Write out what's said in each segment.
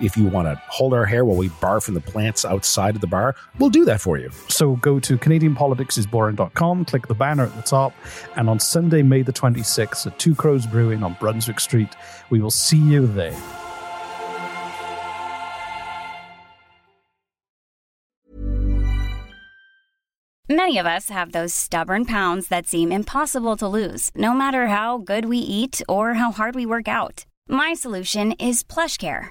If you want to hold our hair while we barf from the plants outside of the bar, we'll do that for you. So go to CanadianPoliticsIsBoring.com, click the banner at the top, and on Sunday, May the 26th at Two Crows Brewing on Brunswick Street, we will see you there. Many of us have those stubborn pounds that seem impossible to lose, no matter how good we eat or how hard we work out. My solution is PlushCare.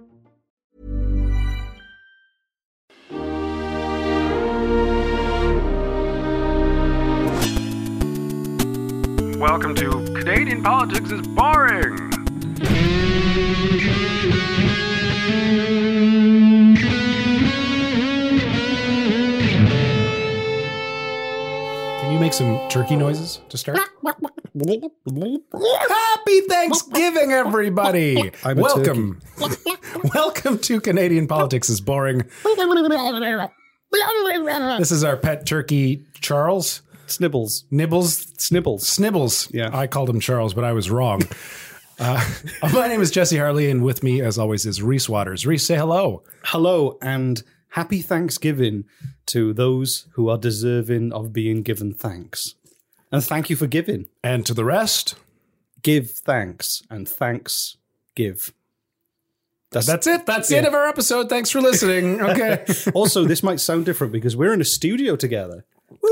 Welcome to Canadian Politics is Boring! Can you make some turkey noises to start? Happy Thanksgiving, everybody! I'm a Welcome. Welcome to Canadian Politics is Boring. This is our pet turkey, Charles. Snibbles. Nibbles. Snibbles. Snibbles. Yeah. I called him Charles, but I was wrong. Uh, my name is Jesse Harley, and with me, as always, is Reese Waters. Reese, say hello. Hello and happy Thanksgiving to those who are deserving of being given thanks. And thank you for giving. And to the rest, Give thanks and thanks give. That's, that's it. That's the end of our episode. Thanks for listening. Okay. also, this might sound different because we're in a studio together.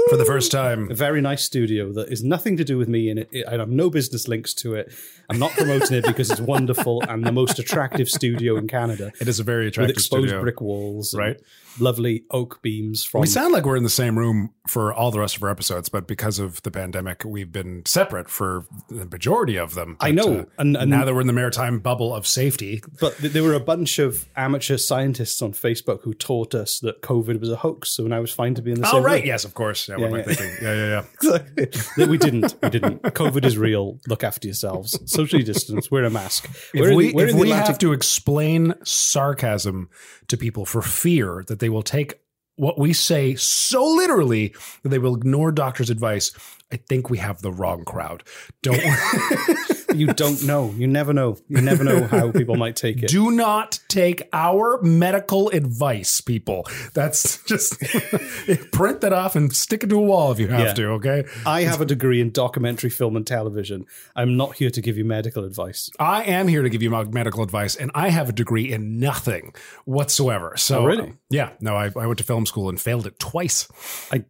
For the first time. A very nice studio that is nothing to do with me, and it, I have no business links to it. I'm not promoting it because it's wonderful and the most attractive studio in Canada. It is a very attractive studio. with exposed studio. brick walls, Right. Lovely oak beams from. We sound like we're in the same room for all the rest of our episodes, but because of the pandemic, we've been separate for the majority of them. I know, uh, and- and- now that we're in the maritime bubble of safety, but th- there were a bunch of amateur scientists on Facebook who taught us that COVID was a hoax. So now it's fine to be in the oh same right, room. yes, of course. Yeah, what am I yeah. thinking? Yeah, yeah, yeah. That we didn't. We didn't. COVID is real. Look after yourselves. Socially distance. Wear a mask. If We're we the- if we have to explain sarcasm to people for fear that they will take what we say so literally that they will ignore doctor's advice, I think we have the wrong crowd. Don't you don't know. You never know. You never know how people might take it. do not take our medical advice, people. That's just print that off and stick it to a wall if you have Yeah. to. Okay. I have a degree in documentary film and television. I'm not here to give you medical advice. I am here to give you medical advice, and I have a degree in nothing whatsoever. So, Oh, really? yeah, no, I, I went to film school and failed it twice. I,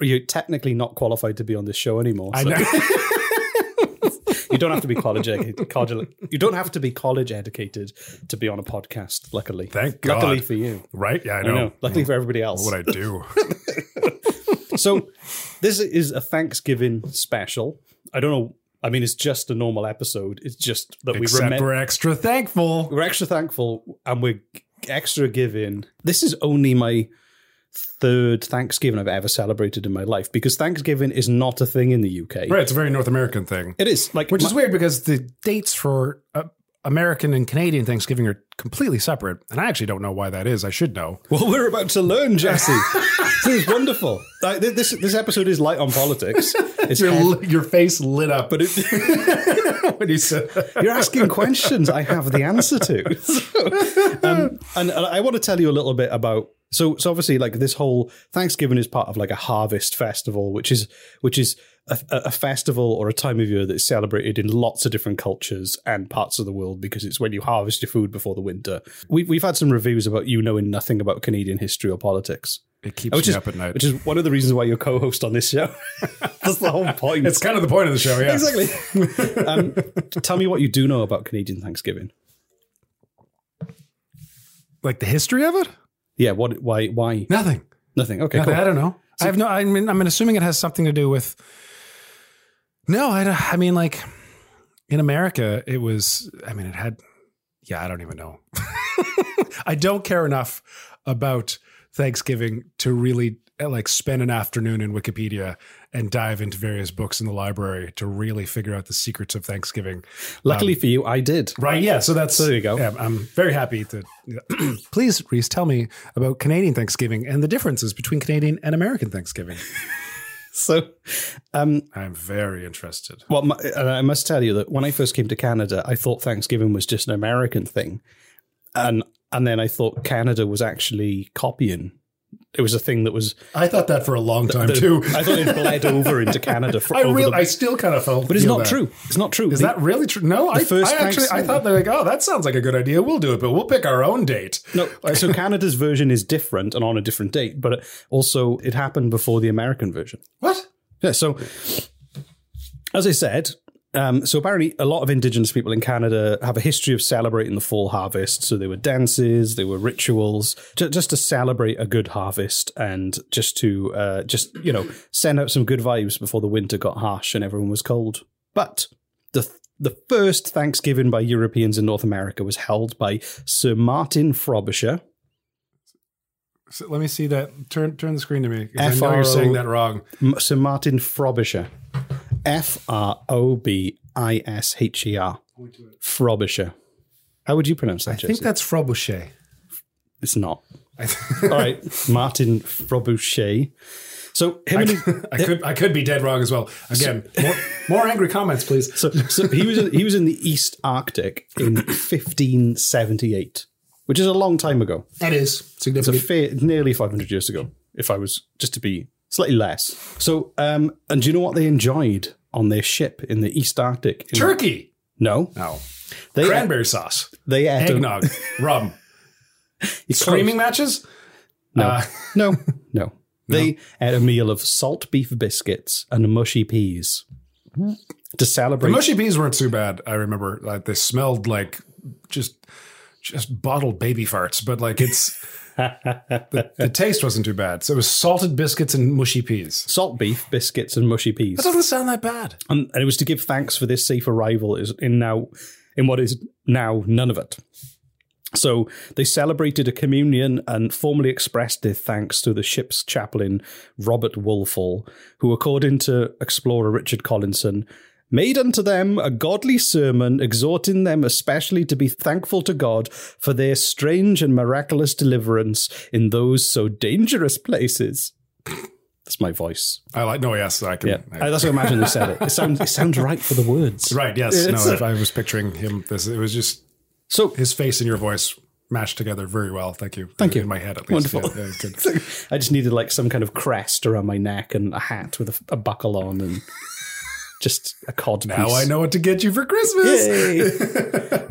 you're technically not qualified to be on this show anymore. I know. you don't have to be college educated. You don't have to be college educated to be on a podcast. Luckily, Thank God. Luckily for you, right? Yeah, I I know. know. Luckily for everybody else. What would I do? so this is a Thanksgiving special. I don't know. I mean, it's just a normal episode. It's just that we Except remember we're extra thankful. we're extra thankful and we're extra giving. This is only my third Thanksgiving I've ever celebrated in my life because Thanksgiving is not a thing in the UK. Right, it's a very North American thing. It is like Which my- is weird because the dates for uh, American and Canadian Thanksgiving are completely separate. And I actually don't know why that is. I should know. Well, we're about to learn, Jesse. this is wonderful. Like, this this episode is light on politics. It's Your, heavy, your face lit up but it, when you said you're asking questions I have the answer to. So, um, and, and I want to tell you a little bit about. So, so obviously, like this whole Thanksgiving is part of like a harvest festival, which is which is a, a festival or a time of year that's celebrated in lots of different cultures and parts of the world because it's when you harvest your food before the winter. We've we've had some reviews about you knowing nothing about Canadian history or politics. It keeps which me is, up at night. Which is one of the reasons why you're co-host on this show. That's the whole point. it's kind of the point of the show, yeah. exactly. um, tell me what you do know about Canadian Thanksgiving. Like the history of it? Yeah. What? Why? Why? Nothing. Nothing. Okay. Nothing. Cool. I don't know. I have no. I mean, I'm assuming it has something to do with. No, I. I mean, like in America, it was. I mean, it had. Yeah, I don't even know. I don't care enough about Thanksgiving to really like spend an afternoon in Wikipedia and dive into various books in the library to really figure out the secrets of Thanksgiving. Luckily for you, I did. Right. Yeah. So that's There you go. Yeah, I'm very happy to. Please, Reese, tell me about Canadian Thanksgiving and the differences between Canadian and American Thanksgiving. So, um, I'm very interested. well, my, and I must tell you that when I first came to Canada, I thought Thanksgiving was just an American thing, and and then I thought Canada was actually copying. It was a thing that was. I thought that for a long time too. I thought it bled over into Canada. For, I the- I still kind of felt, but it's not that. true. It's not true. Is The- that really true? No, I, first I actually, I thought they're like, oh, that sounds like a good idea. We'll do it, but we'll pick our own date. No, uh, so Canada's version is different and on a different date, but also it happened before the American version. What? Yeah, so as I said, um, so apparently a lot of Indigenous people in Canada have a history of celebrating the fall harvest. So there were dances, there were rituals, ju- just to celebrate a good harvest and just to uh, just you know send out some good vibes before the winter got harsh and everyone was cold. But the the first Thanksgiving by Europeans in North America was held by Sir Martin Frobisher. So let me see that. Turn turn the screen to me. I know you're saying that wrong. Sir Martin Frobisher. F R O B I S H E R. Frobisher. How would you pronounce that, I think that's Frobisher. It's not. All right. Martin Frobisher. So him and I could I could be dead wrong as well. Again, more, more angry comments, please. so, so he was in, he was in the East Arctic in 1578, which is a long time ago. That is It's a significant. fair, nearly 500 years ago, if I was just to be slightly less. So, um, and do you know what they enjoyed on their ship in the East Arctic? In- Turkey. No, No. they Cranberry sauce. they ate a- Eggnog. rum. It's Screaming matches? No, Uh, no, no. They ate a meal of salt beef biscuits and mushy peas to The celebrate. mushy peas weren't too bad. I remember like they smelled like just just bottled baby farts, but like it's the, the taste wasn't too bad. So it was salted biscuits and mushy peas. Salt beef biscuits and mushy peas, That doesn't sound that bad. and, and it was to give thanks for this safe arrival. Is in now in what is now none of it. So they celebrated a communion and formally expressed their thanks to the ship's chaplain, Robert Wolfall, who, according to explorer Richard Collinson, made unto them a godly sermon, exhorting them especially to be thankful to God for their strange and miraculous deliverance in those so dangerous places. That's my voice. I like no, yes, I can. Yeah, I- that's what I imagine they said it. It sounds, it sounds right for the words. right. Yes. It's no. a- I was picturing him, this it was just So his face and your voice mashed together very well. Thank you. Thank you. In my head, at least. Wonderful. Yeah, yeah, good. I just needed like some kind of crest around my neck and a hat with a, a buckle on and just a cod Now piece. I know what to get you for Christmas.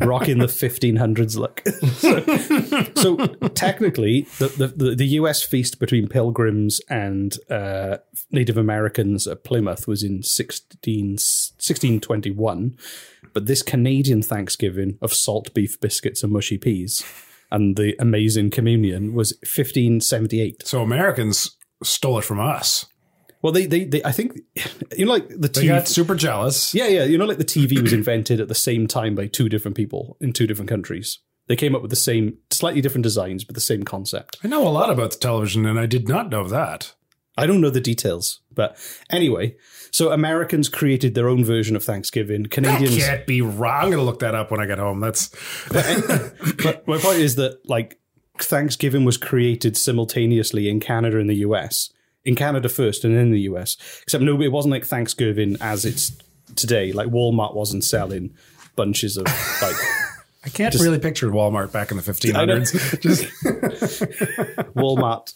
Rocking the 1500s look. so, so technically, the, the, the, the US feast between pilgrims and uh, Native Americans at Plymouth was in 16, 1621. But this Canadian Thanksgiving of salt beef biscuits and mushy peas and the amazing communion was 1578. So Americans stole it from us. Well, they, they, they I think, you know, like the They TV. got super jealous. Yeah, yeah. You know, like the TV was invented at the same time by two different people in two different countries. They came up with the same, slightly different designs, but the same concept. I know a lot about the television, and I did not know that. I don't know the details, but anyway, so Americans created their own version of Thanksgiving. That Canadians, can't be wrong. I'm to look that up when I get home. That's but my point is that like Thanksgiving was created simultaneously in Canada and the US. In Canada first and in the US. Except no, it wasn't like Thanksgiving as it's today. Like Walmart wasn't selling bunches of like I can't really picture Walmart back in the 1500s. Just Walmart.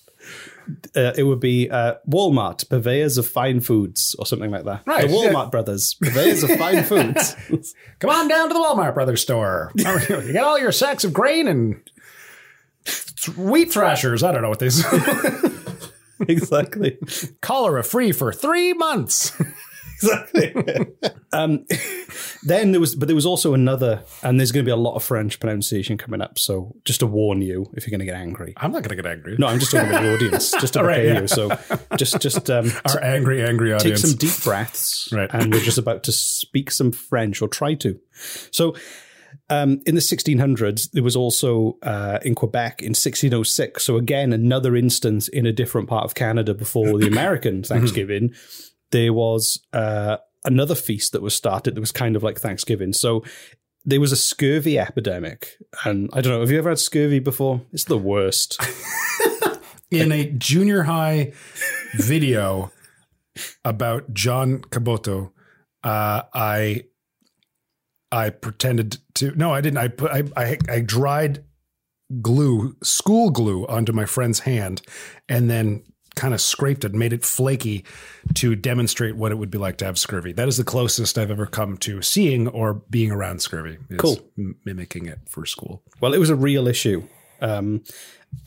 Uh, it would be uh, Walmart, purveyors of fine foods, or something like that. Right, The Walmart brothers, purveyors of fine foods. come on down to the Walmart Brothers store. You get all your sacks of grain and wheat thrashers. I don't know what these. exactly. Cholera free for three months. exactly. um, then there was, but there was also another, and there's going to be a lot of French pronunciation coming up. So just to warn you, if you're going to get angry. I'm not going to get angry. No, I'm just talking about the audience, just to All right, prepare yeah. you. So just, just um, Our angry, angry audience. take some deep breaths, Right. and we're just about to speak some French or try to. So. Um, in the 1600s, there was also uh, in Quebec in 1606. So again, another instance in a different part of Canada before the American Thanksgiving. There was uh, another feast that was started that was kind of like Thanksgiving. So there was a scurvy epidemic, and I don't know. Have you ever had scurvy before? It's the worst. in a junior high video about John Caboto, uh, I I pretended to no, I didn't. I put I I, I dried glue, school glue, onto my friend's hand, and then kind of scraped it, made it flaky to demonstrate what it would be like to have scurvy. That is the closest I've ever come to seeing or being around scurvy. Cool. m- mimicking it for school. Well, it was a real issue um,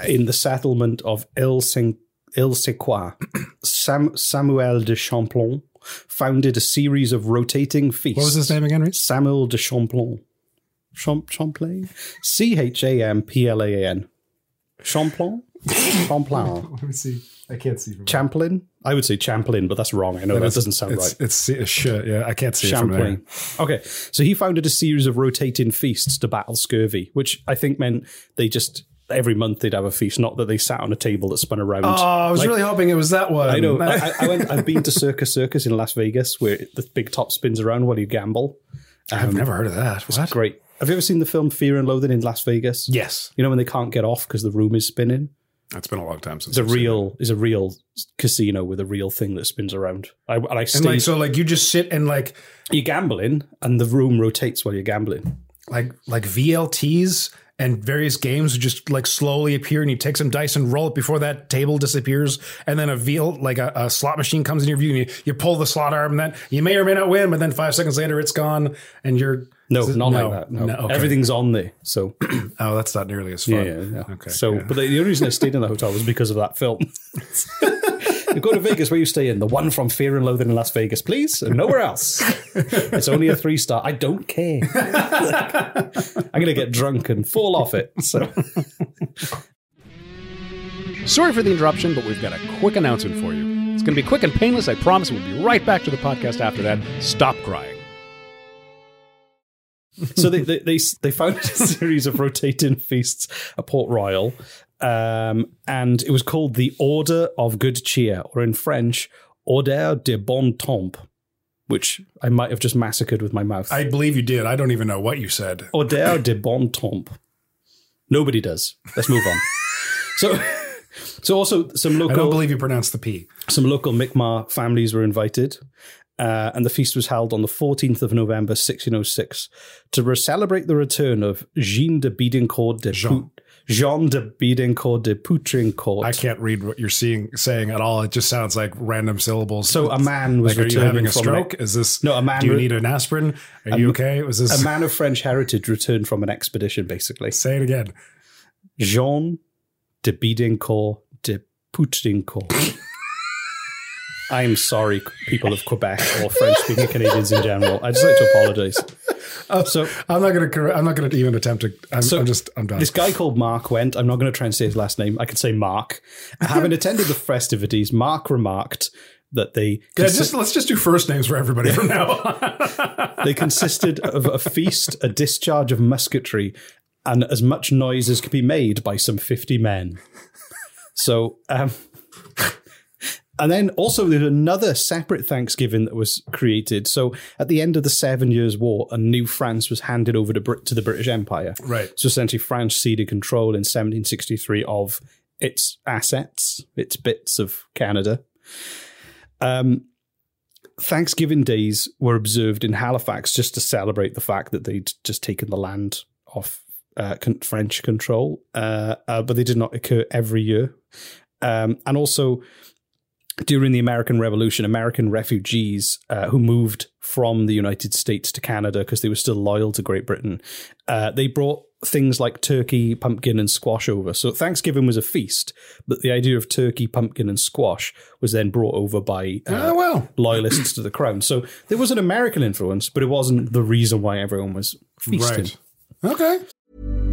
in the settlement of Il Sequoia. Sam, Samuel de Champlain founded a series of rotating feasts. What was his name again? Reese? Samuel de Champlain. Champ- Champlain? C H A M P L A N. Champlain? Champlain. Let me see. I can't see from Champlain? I would say Champlain, but that's wrong. I know that doesn't sound it's, right. It's, it's shit. Yeah, I can't see it from there. Champlain. Okay, so he founded a series of rotating feasts to battle scurvy, which I think meant they just every month they'd have a feast, not that they sat on a table that spun around. Oh, I was Like- really hoping it was that one. I know. I, I went. I've been to Circus Circus in Las Vegas, where the big top spins around while you gamble. I've um, never heard of that. What? Great. Have you ever seen the film Fear and Loathing in Las Vegas? Yes, You know when they can't get off because the room is spinning. it's been a long time since It's a I've it. real. Is a real casino with a real thing that spins around. I, and I And like so, like you just sit and like you're gambling, and the room rotates while you're gambling. like like VLTs and various games just like slowly appear, and you take some dice and roll it before that table disappears, and then a VL like a, a slot machine comes in your view, and you, you pull the slot arm, and then you may or may not win, but then five seconds later it's gone, and you're No, it- not no, like that. No, no, okay. everything's on there. So oh, that's not nearly as fun. yeah, yeah, yeah. Okay, So, yeah. but the, the only reason I stayed in the hotel was because of that film. you go to Vegas, where you stay in? The one from Fear and Loathing in Las Vegas, please, and nowhere else. it's only a three star. I don't care. I'm gonna get drunk and fall off it. So Sorry for the interruption, but we've got a quick announcement for you. It's going to be quick and painless, I promise. We'll be right back to the podcast after that. Stop crying. so they, they they they found a series of rotating feasts at Port Royal, um, and it was called the Order of Good Cheer, or in French, Order de Bon Temps, which I might have just massacred with my mouth. I believe you did. I don't even know what you said. Order de Bon Temps. Nobody does. Let's move on. so. So also some local. I don't believe you pronounced the P. some local Mi'kmaq families were invited, uh, and the feast was held on the 14th of November, 1606, to re- celebrate the return of Jean de Bidencourt de Jean. Jean de Bidencourt de Poutrincourt. I can't read what you're seeing saying at all. It just sounds like random syllables. So a man was like, are you having a stroke? an- Is this No, a man Do you re- need an aspirin? Are you okay? Was this? a man of French heritage returned from an expedition, basically. say it again. Jean de Bidencourt de Poutrincourt. I am sorry, people of Quebec or French-speaking Canadians in general. I just like to apologize. So I'm not gonna. I'm not gonna even attempt to. I'm, So, I'm just. I'm done. This guy called Mark went. I'm not going to try and say his last name. I can say Mark. Having attended the festivities, Mark remarked that they Yeah, consi- just let's just do first names for everybody from now on. they consisted of a feast, a discharge of musketry, and as much noise as could be made by some 50 men. so, um, and then also there's another separate Thanksgiving that was created. So at the end of the Seven Years' War, a new France was handed over to, Brit- to the British Empire. Right. So essentially, France ceded control in 1763 of its assets, its bits of Canada. Um, Thanksgiving days were observed in Halifax just to celebrate the fact that they'd just taken the land off uh, con- French control, uh, uh, but they did not occur every year. Um, and also, during the American Revolution, American refugees uh, who moved from the United States to Canada because they were still loyal to Great Britain, uh, they brought things like turkey, pumpkin, and squash over. So Thanksgiving was a feast, but the idea of turkey, pumpkin, and squash was then brought over by uh, Oh, well. loyalists to the crown. So there was an American influence, but it wasn't the reason why everyone was feasting. Right. Okay.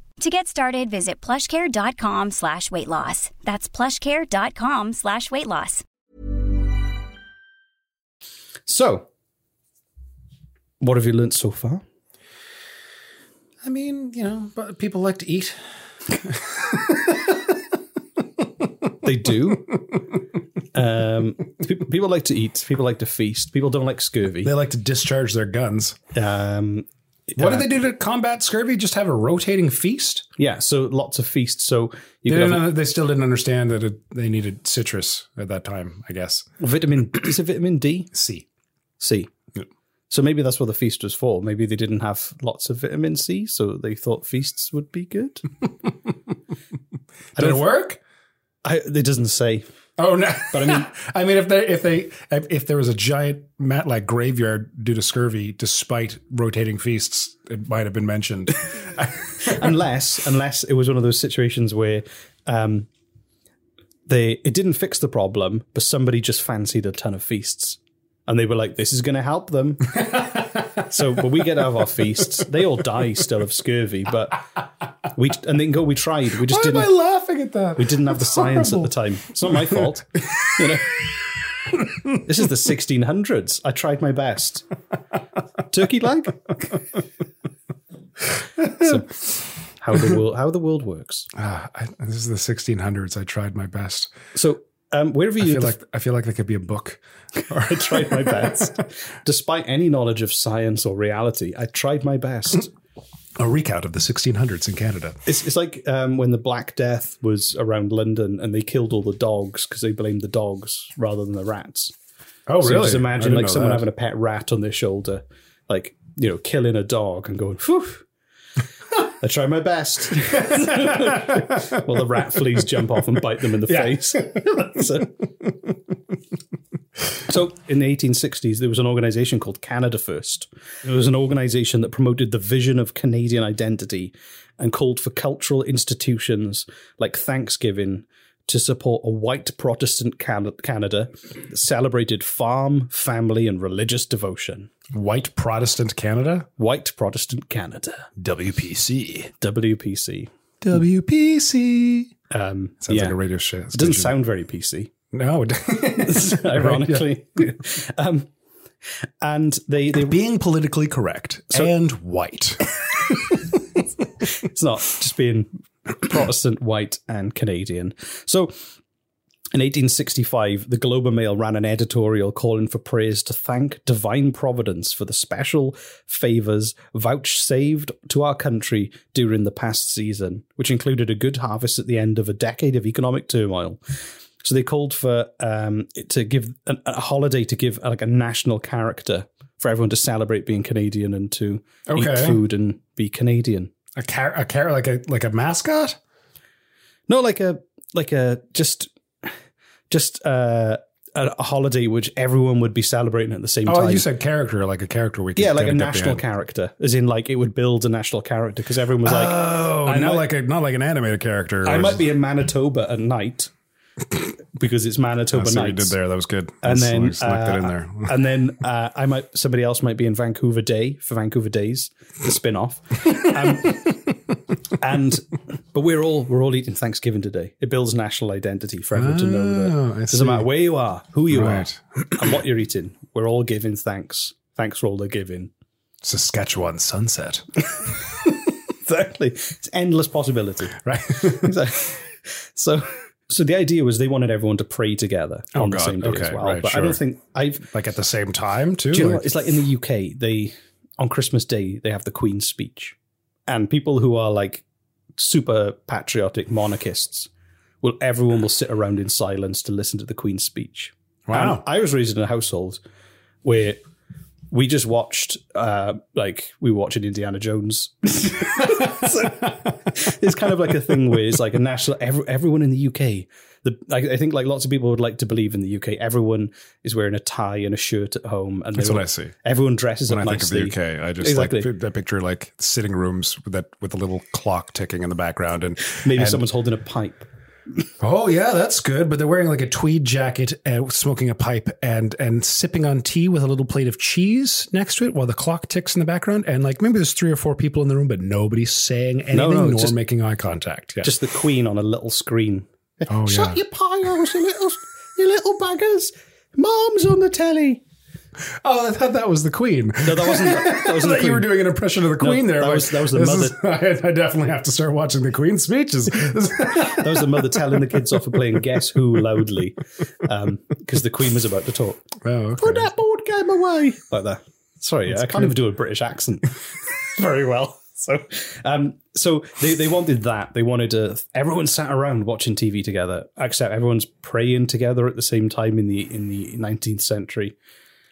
To get started, visit plushcare.com slash weight loss. That's plushcare.com slash weight loss. So, what have you learnt so far? I mean, you know, but people like to eat. They do. um, people, people like to eat. People like to feast. People don't like scurvy. They like to discharge their guns. Um, What uh, did they do to combat scurvy? Just have a rotating feast? Yeah, so lots of feasts. So you They, could didn't- have they still didn't understand that it, they needed citrus at that time, I guess. vitamin. Is it vitamin D? C. C. Yeah. So maybe that's what the feast was for. Maybe they didn't have lots of vitamin C, so they thought feasts would be good. Did it work? I, it doesn't say. Oh no! But I mean- I mean, if they if they if there was a giant mat like graveyard due to scurvy, despite rotating feasts, it might have been mentioned. unless unless it was one of those situations where um, they it didn't fix the problem, but somebody just fancied a ton of feasts, and they were like, "This is going to help them." so, but we get out of our feasts. They all die still of scurvy, but we and then go. We tried. We just Why am didn't. I laughing at that? We didn't have the science horrible. at the time. It's not my fault. you know. This is the 1600s. I tried my best. Turkey leg. so, how the world how the world works. Ah, I, this is the 1600s. I tried my best. So, um, wherever I you feel like I feel like there could be a book. or I tried my best, despite any knowledge of science or reality, I tried my best. A recount of the 1600s in Canada. It's, it's like um, when the Black Death was around London and they killed all the dogs because they blamed the dogs rather than the rats. Oh, So really? just I imagine like someone that. having a pet rat on their shoulder, like you know, killing a dog and going, "Phew." I try my best. well, the rat fleas jump off and bite them in the Yeah. face. so, so, in the 1860s, there was an organization called Canada First. It was an organization that promoted the vision of Canadian identity and called for cultural institutions like Thanksgiving to support a white Protestant Can- Canada that celebrated farm, family, and religious devotion. White Protestant Canada? White Protestant Canada. WPC. WPC. WPC. Um, Sounds yeah. like a radio show. It doesn't sound very PC. No, it ironically. um, and they, they being politically correct and white. it's not just being Protestant, white, and Canadian. So In 1865, the Globe and Mail ran an editorial calling for praise to thank divine providence for the special favours vouchsafed to our country during the past season, which included a good harvest at the end of a decade of economic turmoil. So they called for um, to give a, a holiday to give like a national character for everyone to celebrate being Canadian and to eat food and be Canadian. A car, a car, like a like a mascot. No, like a like a just just uh, a, a holiday which everyone would be celebrating at the same Oh, time. you said character, like a character we could yeah, like a national character, as in like it would build a national character because everyone was like, Oh, not might- like a not like an animated character. I might be in Manitoba at night because it's Manitoba you nights. did there. That was good. and That's- then snuck that in uh, there. and then uh, I might somebody else might be in Vancouver Day for Vancouver Days, the spin off. Um, and but we're all we're all eating Thanksgiving today. It builds national identity for everyone to know Oh, that I doesn't matter where you are, who you Right. are, and what you're eating. We're all giving thanks. Thanks for all the giving. Saskatchewan sunset. Exactly. It's endless possibility. Right. Exactly. So so the idea was they wanted everyone to pray together Oh, on the same day as well. right, but I don't think I've like at the same time too. You know Like-? It's like in the UK, they on Christmas Day they have the Queen's speech, and people who are like super patriotic monarchists will everyone will sit around in silence to listen to the Queen's speech. Wow. And I was raised in a household where we just watched uh like we watched in Indiana Jones. So, it's kind of like a thing where it's like a national every, everyone in the UK the I, I think like lots of people would like to believe in the UK everyone is wearing a tie and a shirt at home and That's what I see. everyone dresses when up I think nicely. of the UK, I just Exactly. like I picture like sitting rooms with that with a little clock ticking in the background, and maybe and- someone's holding a pipe Oh yeah, that's good. But they're wearing like a tweed jacket, and smoking a pipe, and and sipping on tea with a little plate of cheese next to it, while the clock ticks in the background. And like maybe there's three or four people in the room, but nobody's saying anything no, nor just- making eye contact. Yeah. just the Queen on a little screen oh shut yeah. your piles you little you little buggers mom's on the telly Oh, I thought that was the Queen. no that wasn't that I wasn't the thought you were doing an impression of the Queen there. that Like, was- that was the mother- is- I, I definitely have to start watching the Queen's speeches. that was the mother telling the kids off for playing guess who loudly because the Queen was about to talk oh, okay. put that board game away like that sorry I can't even do a British accent very well so um so they, they wanted that they wanted to everyone sat around watching TV together except everyone's praying together at the same time in the in the 19th century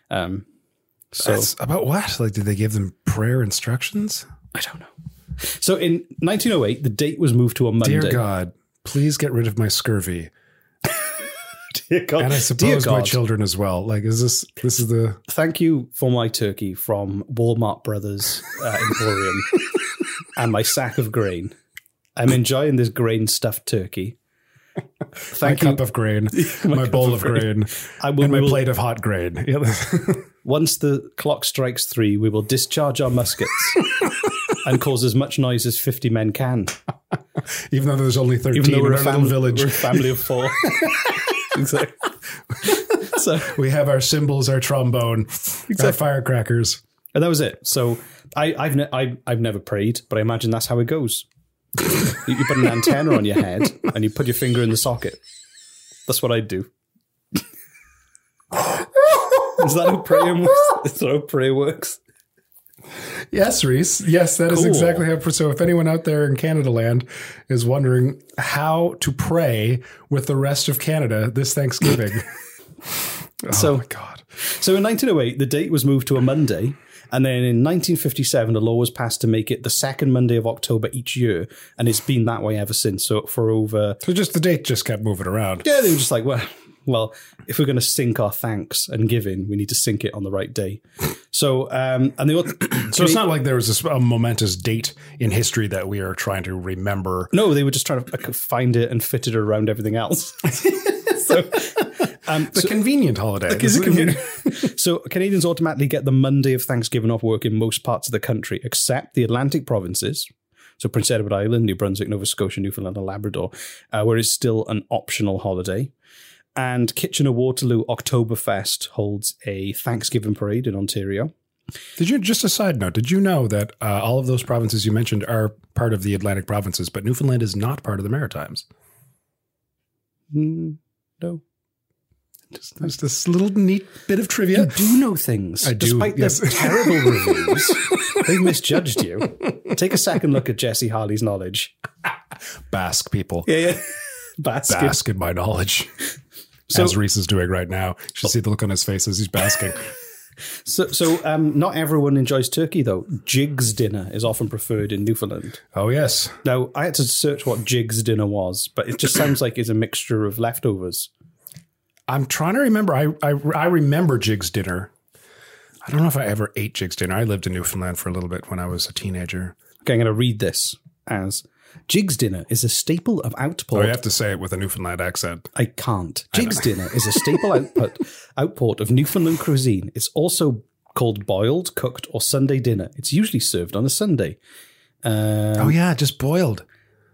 um so That's about what? Like, did they give them prayer instructions? I don't know so in 1908 the date was moved to a Monday Dear God, please get rid of my scurvy, Dear God. and I suppose my children as well. Like, is this this is the thank you for my turkey from Walmart Brothers uh, Emporium and my sack of grain. I'm enjoying this grain stuffed turkey. My you. cup of grain, my, cup bowl of grain. I will- and my will- plate of hot grain? Once the clock strikes three, we will discharge our muskets and cause as much noise as 50 men can. Even though there's only thirteen Even though we're in a, little village, we're a family of four. exactly. So, we have our cymbals, our trombone, our firecrackers. and that was it. So I, I've, ne- I, I've never prayed, but I imagine that's how it goes. You, put an antenna on your head and you put your finger in the socket. That's what I'd do. Is that how prayer works? Is that how prayer works? Yes, Reese. Yes, that is Cool. exactly how. So, if anyone out there in Canada land is wondering how to pray with the rest of Canada this Thanksgiving, oh So- my God, So in 1908, the date was moved to a Monday. And then in 1957, a law was passed to make it the second Monday of October each year. And it's been that way ever since. So for over so just the date just kept moving around. Yeah, they were just like, well, well, if we're going to sync our thanks and giving, we need to sync it on the right day. So, um, and they all, So it's not like there was a momentous date in history that we are trying to remember. no, they were just trying to find it and fit it around everything else. so, um, The convenient holiday. Is it convenient? so Canadians automatically get the Monday of Thanksgiving off work in most parts of the country, except the Atlantic provinces. So Prince Edward Island, New Brunswick, Nova Scotia, Newfoundland, and Labrador, uh, where it's still an optional holiday. And Kitchener Waterloo Oktoberfest holds a Thanksgiving parade in Ontario. Did you just a side note? Did you know that uh, all of those provinces you mentioned are part of the Atlantic provinces, but Newfoundland is not part of the Maritimes? Hmm. No. Just this little neat bit of trivia. You do know things. I do, Despite yes. terrible reviews, they've misjudged you. Take a second look at Jesse Harley's knowledge. Bask people. Yeah, yeah. Basket. Bask in my knowledge. So- as Reese is doing right now. You should see the look on his face as he's basking. So, so um, not everyone enjoys turkey, though. Jig's dinner is often preferred in Newfoundland. oh, yes. Now, I had to search what Jig's dinner was, but it just sounds like it's a mixture of leftovers. I'm trying to remember. I, I, I remember Jig's dinner. I don't know if I ever ate Jig's dinner. I lived in Newfoundland for a little bit when I was a teenager. Okay, I'm going to read this as Jig's dinner is a staple of outport. Oh, you have to say it with a Newfoundland accent. I can't. Jig's dinner is a staple output outport of Newfoundland cuisine. It's also called boiled, cooked, or Sunday dinner. It's usually served on a Sunday. Um, oh yeah, just boiled.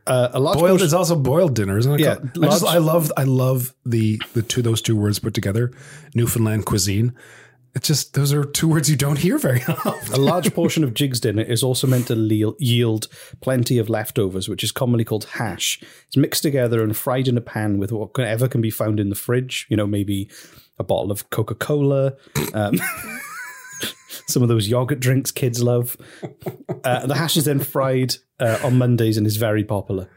Uh, a large boiled is also boiled dinner, isn't it? Yeah, I, just, I love I love the the two those two words put together, Newfoundland cuisine. It's just those are two words you don't hear very often. A large portion of Jig's dinner is also meant to le- yield plenty of leftovers, which is commonly called hash. It's mixed together and fried in a pan with whatever can be found in the fridge. You know, maybe a bottle of Coca Cola, um, some of those yogurt drinks kids love. Uh, the hash is then fried uh, on Mondays and is very popular.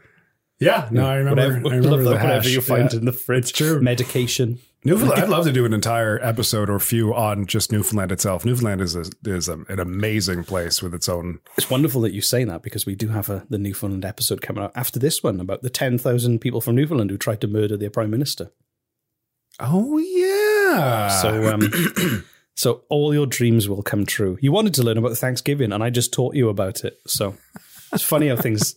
Yeah, no, I remember. Whatever, I remember love the whatever hash. you find Yeah. in the fridge. True. Medication. Newfoundland. I'd love to do an entire episode or few on just Newfoundland itself. Newfoundland is a, is a, an amazing place with its own. It's wonderful that you say that because we do have a the Newfoundland episode coming out after this one about the 10,000 people from Newfoundland who tried to murder their prime minister. Oh yeah. So um so all your dreams will come true. You wanted to learn about Thanksgiving and I just taught you about it. So it's funny how things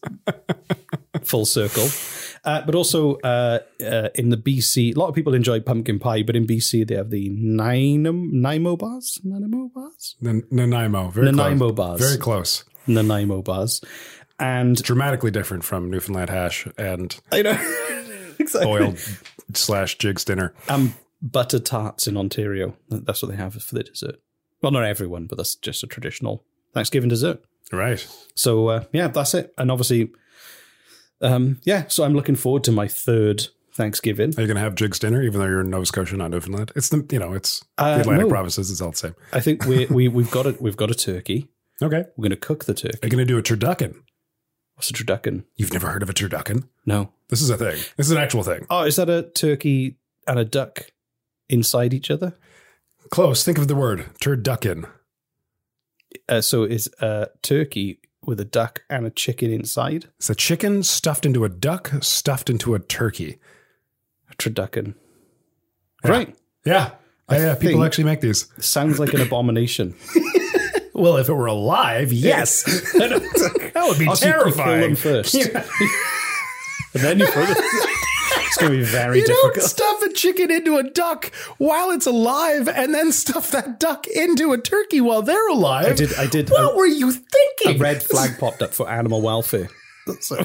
full circle. Uh, but also uh, uh, in the BC, a lot of people enjoy pumpkin pie, but in BC they have the Nanaimo, bars, Nanaimo bars, Nan- Nanaimo, very Nanaimo close. bars. very close. Nanaimo bars, and Dramatically different from Newfoundland hash and I know exactly. boiled slash jigs dinner. um, butter tarts in Ontario. That's what they have for the dessert. Well, not everyone, but that's just a traditional Thanksgiving dessert. Right. So uh, yeah, that's it. And obviously, um, yeah. So I'm looking forward to my third Thanksgiving. Are you going to have jigs dinner, even though you're in Nova Scotia, not Newfoundland? It's the you know it's Uh, the Atlantic no. provinces. It's all the same. I think we we we've got a we've got a turkey. Okay. We're going to cook the turkey. Are you going to do a turducken? What's a turducken? You've never heard of a turducken? No. This is a thing. This is an actual thing. Oh, is that a turkey and a duck inside each other? Close. Think of the word turducken. Uh, so is a turkey with a duck and a chicken inside? It's a chicken stuffed into a duck, stuffed into a turkey. A turducken. Right. Yeah. I yeah, yeah, people actually make these. Sounds like an abomination. Well, if it were alive, yes. that would be you- kill terrifying. them first. and then you throw them. It's going to be very difficult. you difficult. don't stuff a chicken into a duck while it's alive and then stuff that duck into a turkey while they're alive. I did. I did. What a, were you thinking? a red flag popped up for animal welfare. So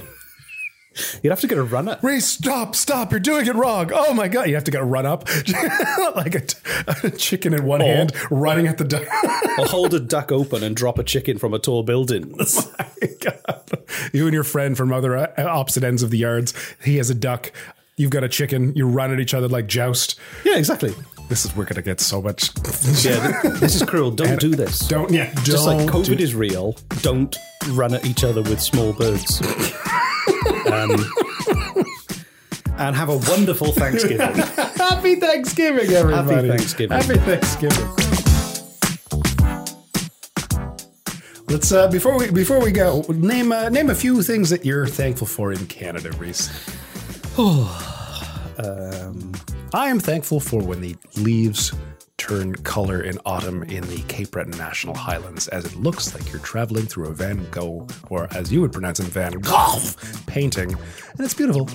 you'd have to get a runner. Ray, stop, stop. You're doing it wrong. Oh my God. You have to get a run up like a, t- a chicken in one Or- hand running at the duck. Or hold a duck open and drop a chicken from a tall building. God. You and your friend from other uh, opposite ends of the yards. He has a duck. You've got a chicken. You run at each other like joust. yeah, exactly. This is we're gonna get so much. Yeah, this is cruel. Don't do this. Don't yeah. Just like don't COVID do- is real, don't run at each other with small birds. um, and have a wonderful Thanksgiving. Happy Thanksgiving, everybody. Happy Thanksgiving. Happy Thanksgiving. Let's uh, before we before we go name uh, name a few things that you're thankful for in Canada, Reese. Um, I am thankful for when the leaves turn color in autumn in the Cape Breton National Highlands, as it looks like you're traveling through a Van Gogh, or as you would pronounce it, Van Gogh painting, and it's beautiful.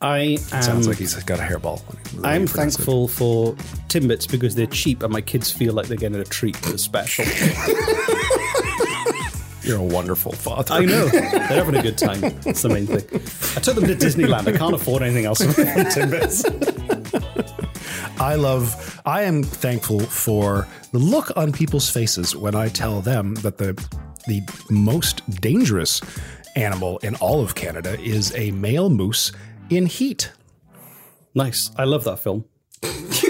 I am. Sounds like he's got a hairball. I'm pronounces it. thankful for Timbits because they're cheap and my kids feel like they're getting a treat for special. You're a wonderful father. I know. They're having a good time. That's the main thing. I took them to Disneyland. I can't afford anything else from Timbits. I love, I am thankful for the look on people's faces when I tell them that the the most dangerous animal in all of Canada is a male moose in heat. Nice. I love that film.